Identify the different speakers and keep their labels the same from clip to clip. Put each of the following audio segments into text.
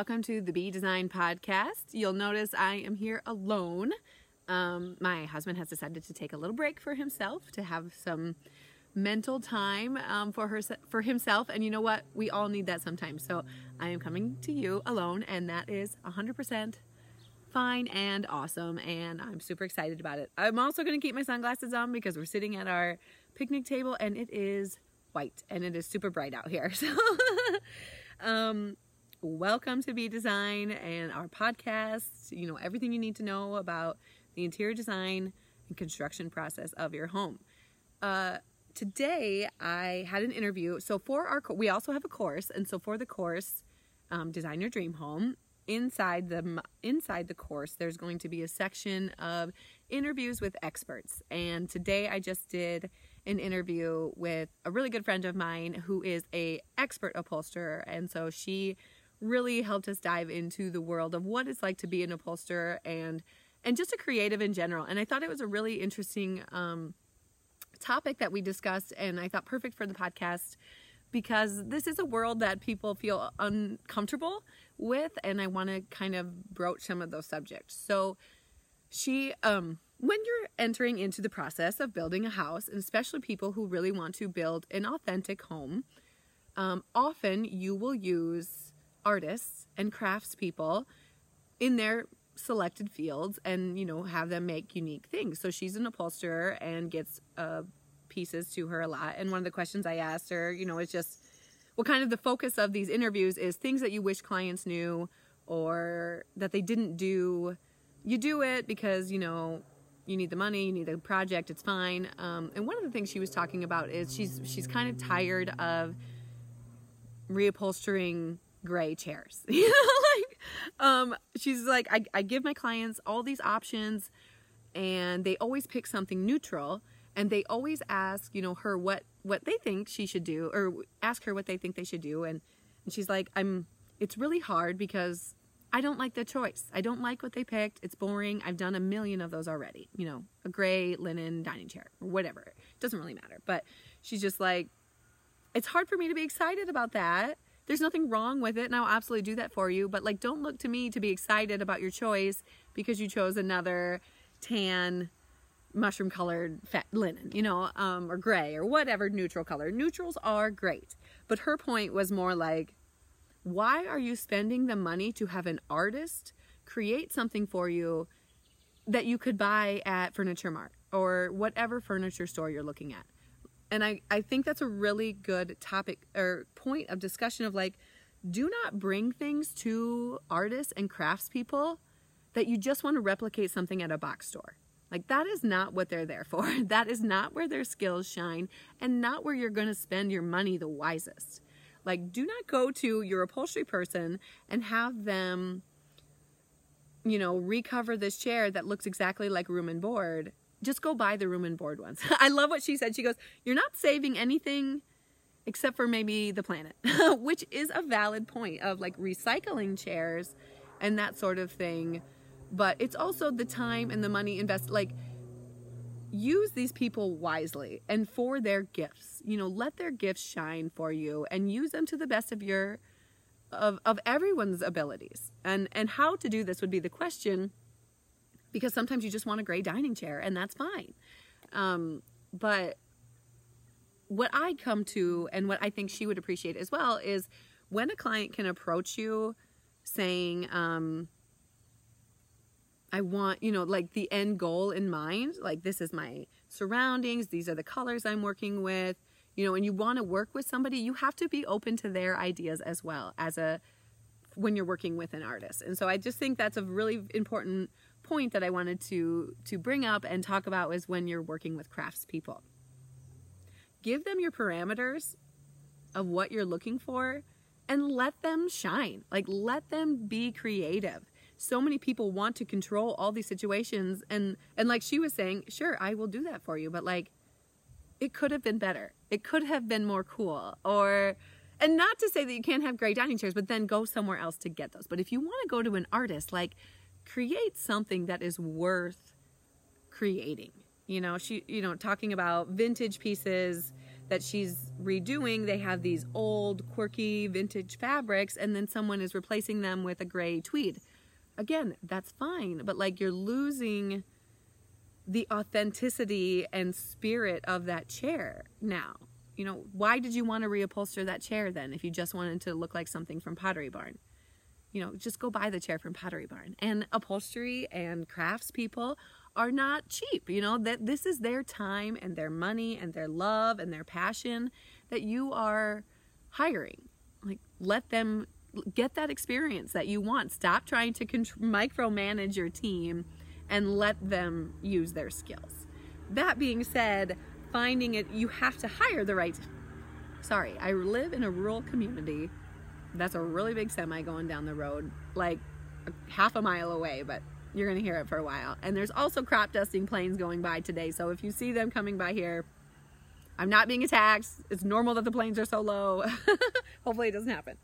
Speaker 1: welcome to the B Design Podcast. You'll notice I am here alone. Um, my husband has decided to take a little break for himself to have some mental time um, for her for himself, and you know what? We all need that sometimes. So I am coming to you alone, and that is 100% fine and awesome, and I'm super excited about it. I'm also going to keep my sunglasses on because we're sitting at our picnic table, and it is white and it is super bright out here. So. um, welcome to B Design and our podcast. You know, everything you need to know about the interior design and construction process of your home. Uh, today, I had an interview. So, for our, we also have a course, and so for the course, um, Design Your Dream Home, inside the inside the course there's going to be a section of interviews with experts and today i just did an interview with a really good friend of mine who is a expert upholsterer and so she really helped us dive into the world of what it's like to be an upholsterer and and just a creative in general. And I thought it was a really interesting um, topic that we discussed, and I thought perfect for the podcast because this is a world that people feel uncomfortable with, and I want to kind of broach some of those subjects. So she um when you're entering into the process of building a house, and especially people who really want to build an authentic home, um, often you will use artists and craftspeople in their selected fields and you know have them make unique things. So she's an upholsterer and gets uh, pieces to her a lot. And one of the questions i asked her you know is just what kind of the focus of these interviews is things that you wish clients knew or that they didn't do? You do it because you know you need the money you need the project it's fine. Um, and one of the things she was talking about is she's she's kind of tired of reupholstering gray chairs. you know, like um, she's like, I, I give my clients all these options, and they always pick something neutral, and they always ask, you know, her what what they think she should do, or ask her what they think they should do, and and she's like, I'm. It's really hard because I don't like the choice. I don't like what they picked. It's boring. I've done a million of those already. You know, a gray linen dining chair or whatever. It doesn't really matter. But she's just like, it's hard for me to be excited about that there's nothing wrong with it and I'll absolutely do that for you. But like, don't look to me to be excited about your choice because you chose another tan mushroom colored fat linen, you know, um, or gray or whatever neutral color. Neutrals are great. But her point was more like, why are you spending the money to have an artist create something for you that you could buy at Furniture Mart or whatever furniture store you're looking at? And I, I think that's a really good topic or point of discussion of like do not bring things to artists and craftspeople that you just want to replicate something at a box store. Like that is not what they're there for. That is not where their skills shine and not where you're going to spend your money the wisest. Like do not go to your upholstery person and have them you know recover this chair that looks exactly like Room and Board just go buy the Room and Board ones. I love what she said. She goes, You're not saving anything except for maybe the planet, which is a valid point of like recycling chairs and that sort of thing. But it's also the time and the money invested. Like, use these people wisely and for their gifts. You know, let their gifts shine for you and use them to the best of your of of everyone's abilities. And and how to do this would be the question because sometimes you just want a gray dining chair and that's fine. Um, but what I come to and what I think she would appreciate as well is when a client can approach you saying, um, I want, you know, like the end goal in mind, like this is my surroundings, these are the colors I'm working with, you know, and you want to work with somebody, you have to be open to their ideas as well as a when you're working with an artist. And so I just think that's a really important point that I wanted to to bring up and talk about is when you're working with craftspeople. Give them your parameters of what you're looking for and let them shine. Like let them be creative. So many people want to control all these situations and and like she was saying, sure, I will do that for you, but like it could have been better. It could have been more cool or and not to say that you can't have great dining chairs, but then go somewhere else to get those. But if you want to go to an artist, like create something that is worth creating. You know, she, you know, talking about vintage pieces that she's redoing, they have these old, quirky, vintage fabrics, and then someone is replacing them with a gray tweed. Again, that's fine, but like you're losing the authenticity and spirit of that chair now. You know, why did you want to reupholster that chair then if you just wanted to look like something from Pottery Barn? You know, just go buy the chair from Pottery Barn. And upholstery and crafts people are not cheap. You know, that this is their time and their money and their love and their passion that you are hiring. Like, let them get that experience that you want. Stop trying to micromanage your team and let them use their skills. That being said, finding it, you have to hire the right. Sorry, I live in a rural community. That's a really big semi going down the road, like half a mile away, but you're going to hear it for a while. And there's also crop dusting planes going by today. So if you see them coming by here, I'm not being attacked. It's normal that the planes are so low. Hopefully it doesn't happen.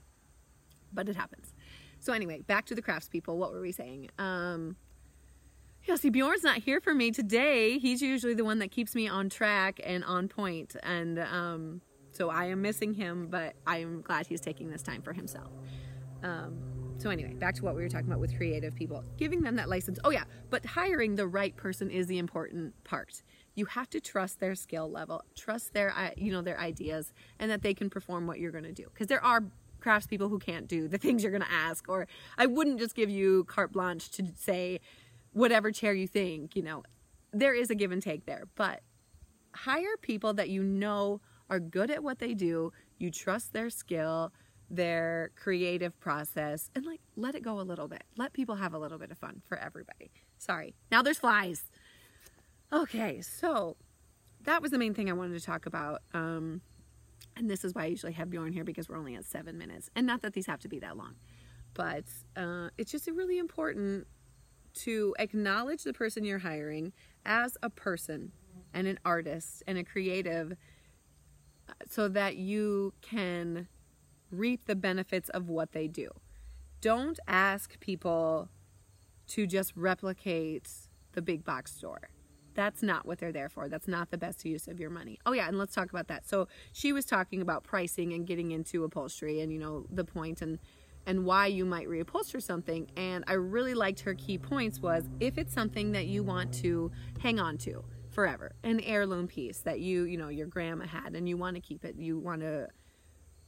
Speaker 1: But it happens. So anyway, back to the craftspeople. What were we saying? Um, yeah, see, Bjorn's not here for me today. He's usually the one that keeps me on track and on point. point, and um, so I am missing him. But I am glad he's taking this time for himself. Um, so anyway, back to what we were talking about with creative people, giving them that license. Oh yeah, but hiring the right person is the important part. You have to trust their skill level, trust their you know their ideas, and that they can perform what you're going to do. Because there are craftspeople who can't do the things you're going to ask, or I wouldn't just give you carte blanche to say whatever chair you think, you know, there is a give and take there. But hire people that you know are good at what they do, you trust their skill, their creative process, and like let it go a little bit. Let people have a little bit of fun for everybody. Sorry. Now there's flies. Okay, so that was the main thing I wanted to talk about. Um, and this is why I usually have Bjorn here because we're only at seven minutes. And not that these have to be that long, but uh, it's just really important to acknowledge the person you're hiring as a person and an artist and a creative so that you can reap the benefits of what they do. Don't ask people to just replicate the big box store. That's not what they're there for. That's not the best use of your money. Oh yeah, and let's talk about that. So she was talking about pricing and getting into upholstery and you know the point and and why you might reupholster something. And I really liked her key points was if it's something that you want to hang on to forever, an heirloom piece that you, you know, your grandma had and you want to keep it, you want to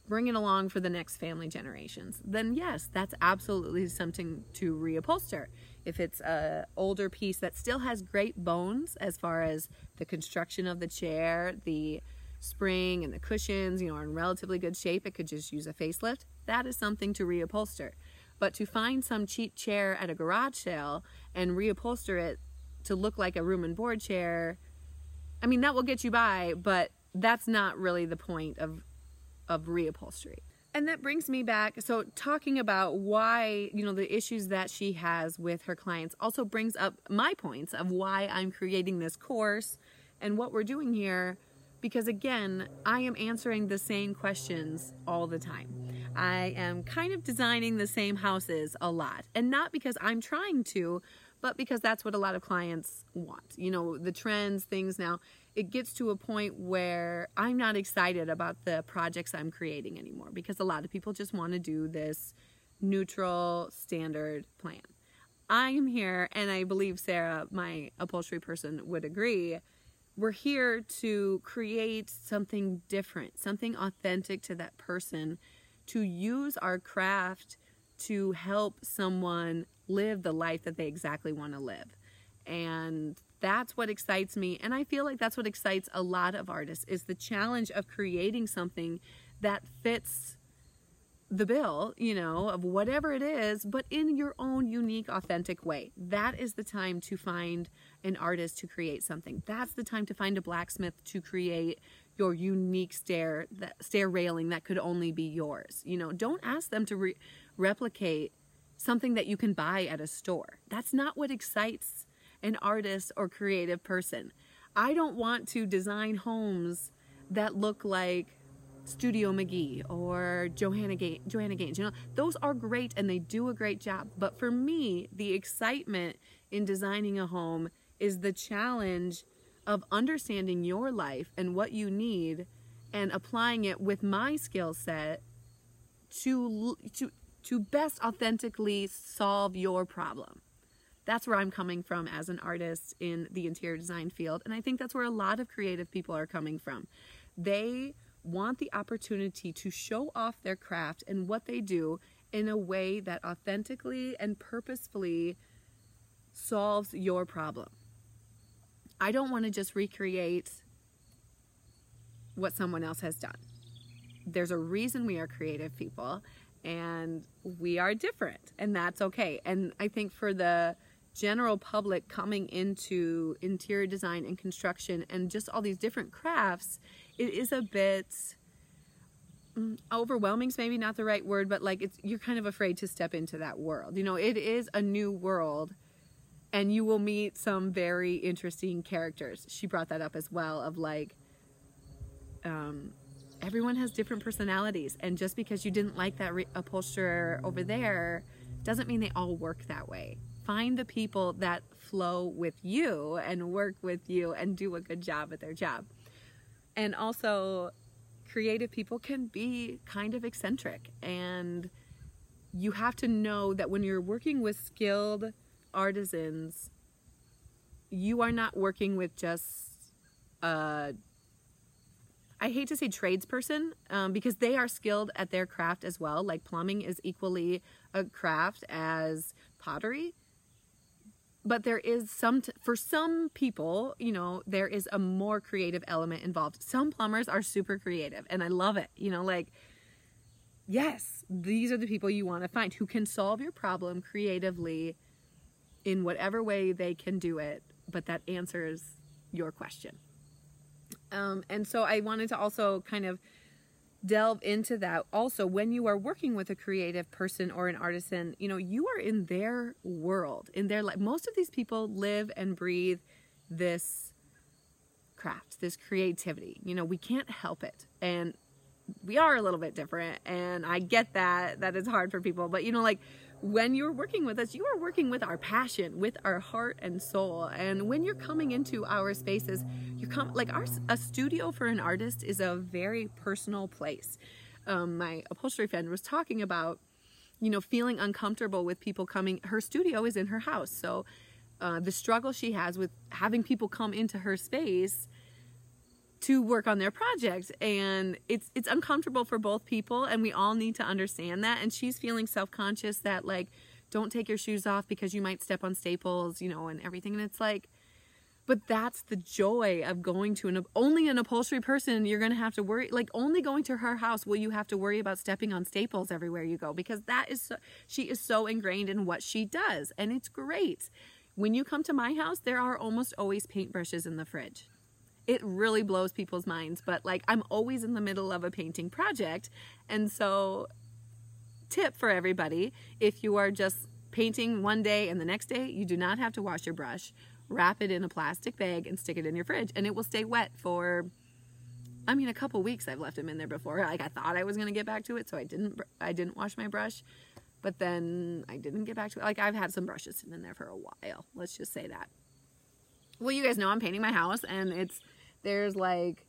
Speaker 1: bring it along for the next family generations, then yes, that's absolutely something to reupholster. If it's a older piece that still has great bones as far as the construction of the chair, the spring and the cushions, you know, are in relatively good shape, it could just use a facelift that is something to reupholster. But to find some cheap chair at a garage sale and reupholster it to look like a Room and Board chair, I mean, that will get you by, but that's not really the point of, of reupholstery. And that brings me back. So, talking about why, you know, the issues that she has with her clients also brings up my points of why I'm creating this course and what we're doing here. Because again, I am answering the same questions all the time. I am kind of designing the same houses a lot. And not because I'm trying to, but because that's what a lot of clients want. You know, the trends, things now, it gets to a point where I'm not excited about the projects I'm creating anymore because a lot of people just want to do this neutral standard plan. I am here, and I believe Sarah, my upholstery person, would agree. We're here to create something different, something authentic to that person to use our craft to help someone live the life that they exactly want to live. And that's what excites me and I feel like that's what excites a lot of artists is the challenge of creating something that fits the bill, you know, of whatever it is, but in your own unique, authentic way. That is the time to find an artist to create something. That's the time to find a blacksmith to create your unique stair that stair railing that could only be yours. You know, don't ask them to re- replicate something that you can buy at a store. That's not what excites an artist or creative person. I don't want to design homes that look like Studio McGee or Joanna, Ga- Joanna Gaines. You know, those are great and they do a great job. But for me, the excitement in designing a home is the challenge of understanding your life and what you need and applying it with my skill set to to to best authentically solve your problem. That's where I'm coming from as an artist in the interior design field and I think that's where a lot of creative people are coming from. They want the opportunity to show off their craft and what they do in a way that authentically and purposefully solves your problem. I don't want to just recreate what someone else has done. There's a reason we are creative people and we are different and that's okay. And I think for the general public coming into interior design and construction and just all these different crafts, it is a bit mm, overwhelming is maybe not the right word but like it's you're kind of afraid to step into that world you know it is a new world and you will meet some very interesting characters she brought that up as well of like um, everyone has different personalities and just because you didn't like that re- upholsterer over there doesn't mean they all work that way. Find the people that flow with you and work with you and do a good job at their job. And also creative people can be kind of eccentric and you have to know that when you're working with skilled artisans you are not working with just a I hate to say tradesperson um, because they are skilled at their craft as well. Like plumbing is equally a craft as pottery. But there is some t- for some people you know there is a more creative element involved. Some plumbers are super creative and i love it you know like yes these are the people you want to find who can solve your problem creatively in whatever way they can do it but that answers your question um, and so i wanted to also kind of delve into that. Also when you are working with a creative person or an artisan you know you are in their world in their life most of these people live and breathe this craft this creativity. You know we can't help it. And we are a little bit different and i get that that is hard for people but you know like when you're working with us, you are working with our passion, with our heart and soul. And when you're coming into our spaces, you come like our a studio for an artist is a very personal place. Um, my upholstery friend was talking about, you know, feeling uncomfortable with people coming. Her studio is in her house, so uh, the struggle she has with having people come into her space to work on their project and it's it's uncomfortable for both people and we all need to understand that. And she's feeling self-conscious that like don't take your shoes off because you might step on staples you know and everything. And it's like but that's the joy of going to an only an upholstery person you're going to have to worry like only going to her house will you have to worry about stepping on staples everywhere you go because that is so, she is so ingrained in what she does and it's great. When you come to my house there are almost always paintbrushes in the fridge it really blows people's minds. But like, I'm always in the middle of a painting project. And so, tip for everybody if you are just painting one day and the next day, you do not have to wash your brush. Wrap it in a plastic bag and stick it in your fridge, and it will stay wet for. I mean, a couple weeks I've left them in there before. Like I thought I was gonna get back to it, so I didn't. I didn't wash my brush, but then I didn't get back to it. Like I've had some brushes sitting in there for a while. Let's just say that. Well, you guys know I'm painting my house, and it's there's like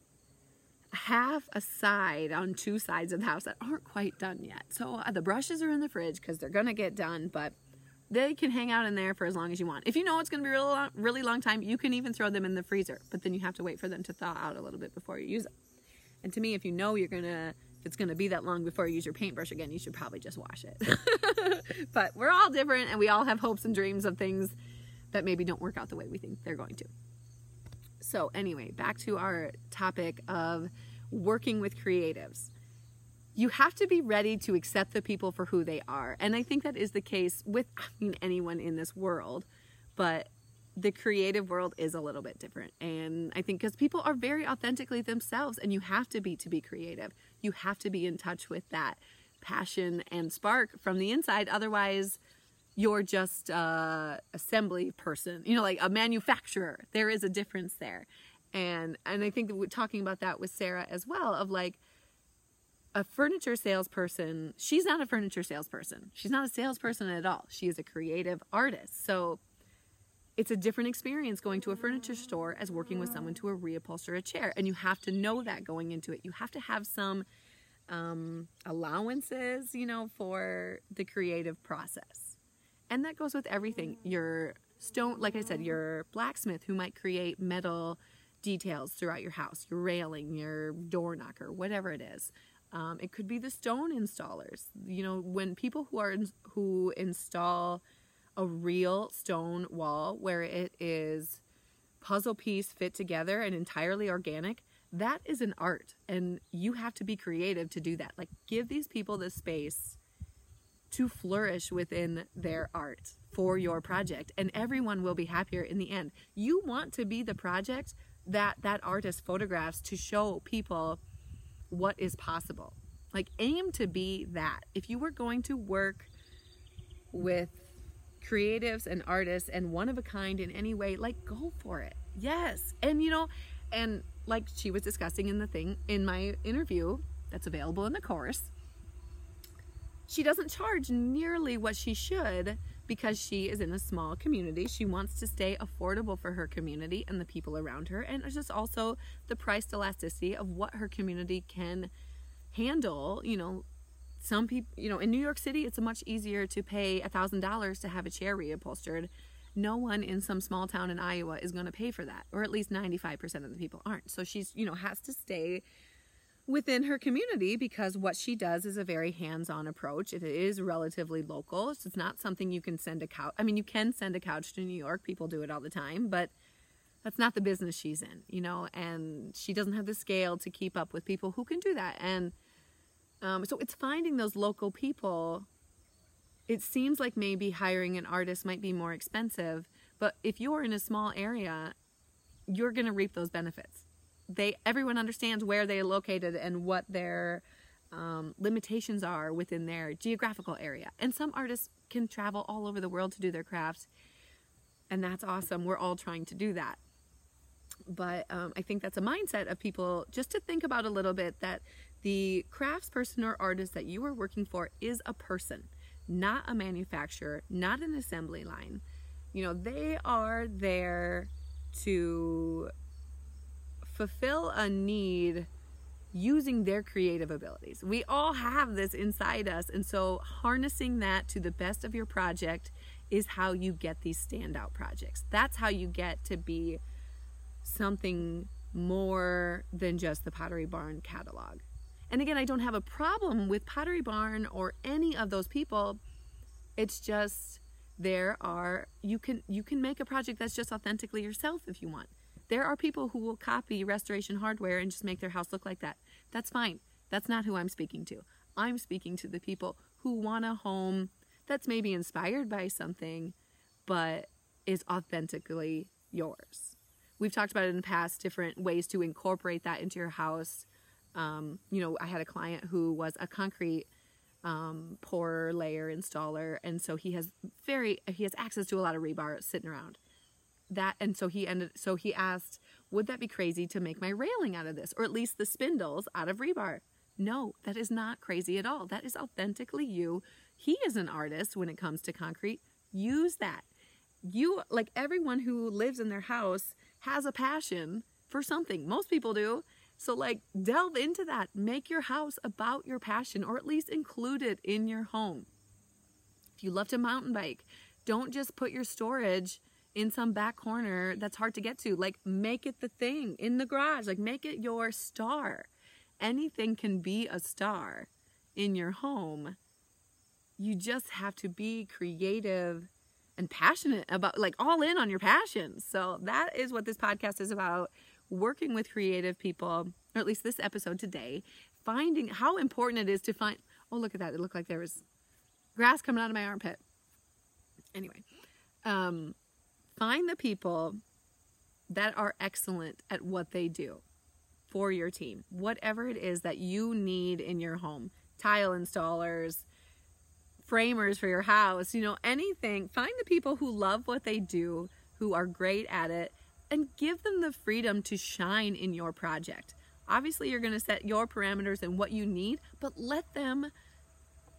Speaker 1: half a side on two sides of the house that aren't quite done yet. So uh, the brushes are in the fridge because they're gonna get done, but they can hang out in there for as long as you want. If you know it's gonna be a really long, really long time, you can even throw them in the freezer, but then you have to wait for them to thaw out a little bit before you use them. And to me, if you know you're gonna if it's gonna be that long before you use your paintbrush again, you should probably just wash it. but we're all different and we all have hopes and dreams of things that maybe don't work out the way we think they're going to. So, anyway, back to our topic of working with creatives. You have to be ready to accept the people for who they are. And I think that is the case with, I mean, anyone in this world, but the creative world is a little bit different. And I think because people are very authentically themselves, and you have to be to be creative. You have to be in touch with that passion and spark from the inside. Otherwise, you're just a assembly person, you know, like a manufacturer. There is a difference there. And and I think we're talking about that with Sarah as well of like a furniture salesperson, she's not a furniture salesperson. She's not a salesperson at all. She is a creative artist. So it's a different experience going to a furniture store as working with someone to a reupholster a chair. And you have to know that going into it. You have to have some um, allowances, you know, for the creative process. And that goes with everything. Your stone, like I said, your blacksmith who might create metal details throughout your house, your railing, your door knocker, whatever it is. Um, it could be the stone installers. You know, when people who are who install a real stone wall where it is puzzle piece fit together and entirely organic, that is an art and you have to be creative to do that like give these people the space to flourish within their art for your project and everyone will be happier in the end. You want to be the project that that artist photographs to show people what is possible. Like aim to be that. If you were going to work with creatives and artists and one of a kind in any way like go for it. Yes. And you know and like she was discussing in the thing in my interview that's available in the course, she doesn't charge nearly what she should because she is in a small community. She wants to stay affordable for her community and the people around her, and it's just also the price elasticity of what her community can handle. You know, some people, you know, in New York City, it's much easier to pay a thousand dollars to have a chair reupholstered no one in some small town in Iowa is going to pay for that, or at least 95% of the people aren't. So she's, you know, has to stay within her community because what she does is a very hands-on approach. It is relatively local. It's not something you can send a couch. I mean, you can send a couch to New York. People do it all the time, but that's not the business she's in, you know, and she doesn't have the scale to keep up with people who can do that. And um, so it's finding those local people it seems like maybe hiring an artist might be more expensive, but if you're in a small area, you're going to reap those benefits. They everyone understands where they're located and what their um, limitations are within their geographical area. And some artists can travel all over the world to do their crafts, and that's awesome. We're all trying to do that. But um, I think that's a mindset of people just to think about a little bit that the craftsperson or artist that you are working for is a person not a manufacturer, not an assembly line. You know, they are there to fulfill a need using their creative abilities. We all have this inside us, and so harnessing that to the best of your project is how you get these standout projects. That's how you get to be something more than just the Pottery Barn catalog. And again, I don't have a problem with Pottery Barn or any of those people. It's just there are you can you can make a project that's just authentically yourself if you want. There are people who will copy Restoration Hardware and just make their house look like that. That's fine. That's not who I'm speaking to. I'm speaking to the people who want a home that's maybe inspired by something but is authentically yours. We've talked about it in the past different ways to incorporate that into your house um, you know, I had a client who was a concrete um, pour layer installer, and so he has very he has access to a lot of rebar sitting around. That and so he ended so he asked, would that be crazy to make my railing out of this, or at least the spindles out of rebar? No, that is not crazy at all. That is authentically you. He is an artist when it comes to concrete. Use that. You like everyone who lives in their house has a passion for something. Most people do. So, like, delve into that. Make your house about your passion, or at least include it in your home. If you love to mountain bike, don't just put your storage in some back corner that's hard to get to. Like, make it the thing in the garage. Like, make it your star. Anything can be a star in your home. You just have to be creative and passionate about, like, all in on your passions. So, that is what this podcast is about working with creative people, or at least this episode today, finding how important it is to find. Oh, look at that! It looked like there was grass coming out of my armpit. Anyway, um, find the people that are excellent at what they do for your team, whatever it is that you need in your home tile installers, framers for your house, you know, anything. Find the people who love what they do, who are great at it, and give them the freedom to shine in your project. Obviously, you're going to set your parameters and what you need, but let them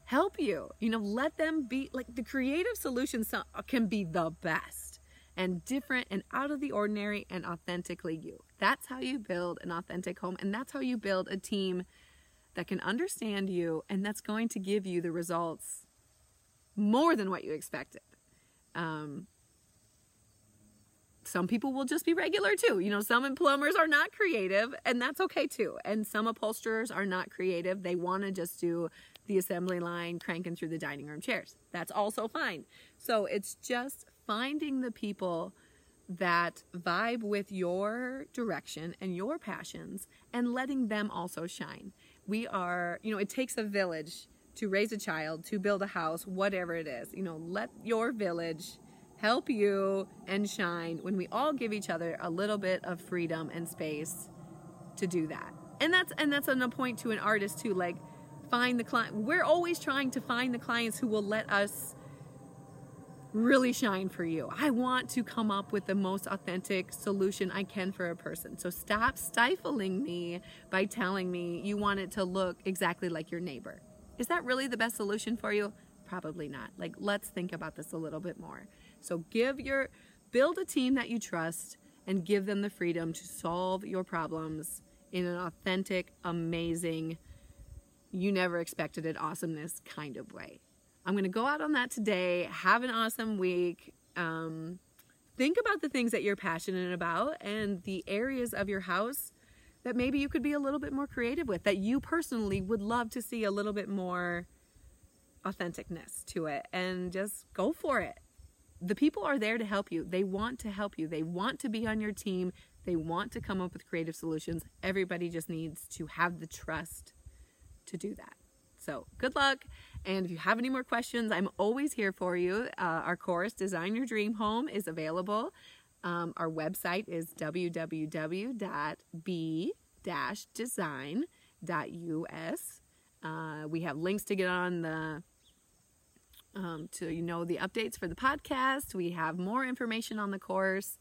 Speaker 1: help you. You know, let them be like the creative solutions can be the best. And different and out of the ordinary and authentically you. That's how you build an authentic home and that's how you build a team that can understand you and that's going to give you the results more than what you expected. Um, some people will just be regular too. You know, some plumbers are not creative, and that's okay too. And some upholsterers are not creative. They want to just do the assembly line cranking through the dining room chairs. That's also fine. So it's just finding the people that vibe with your direction and your passions and letting them also shine. We are, you know, it takes a village to raise a child, to build a house, whatever it is. You know, let your village help you and shine when we all give each other a little bit of freedom and space to do that. And that's and that's on a point to an artist too. Like find the client. We're always trying to find the clients who will let us really shine for you. I want to come up with the most authentic solution I can for a person. So stop stifling me by telling me you want it to look exactly like your neighbor. Is that really the best solution for you? Probably not. Like let's think about this a little bit more. So give your build a team that you trust and give them the freedom to solve your problems in an authentic, amazing you never expected it awesomeness kind of way. I'm going to go out on that today. Have an awesome week. Um, think about the things that you're passionate about and the areas of your house that maybe you could be a little bit more creative with, that you personally would love to see a little bit more authenticness to it, and just go for it. The people are there to help you. They want to help you. They want to be on your team. They want to come up with creative solutions. Everybody just needs to have the trust to do that. So good luck. And if you have any more questions, I'm always here for you. Uh, our course, Design Your Dream Home, is available. Um, our website is www.b-design.us. Uh, we have links to get on the um, to you know the updates for the podcast. We have more information on the course.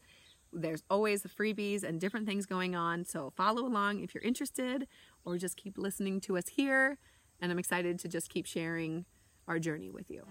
Speaker 1: There's always the freebies and different things going on. So follow along if you're interested or just keep listening to us here. And I'm excited to just keep sharing our journey with you.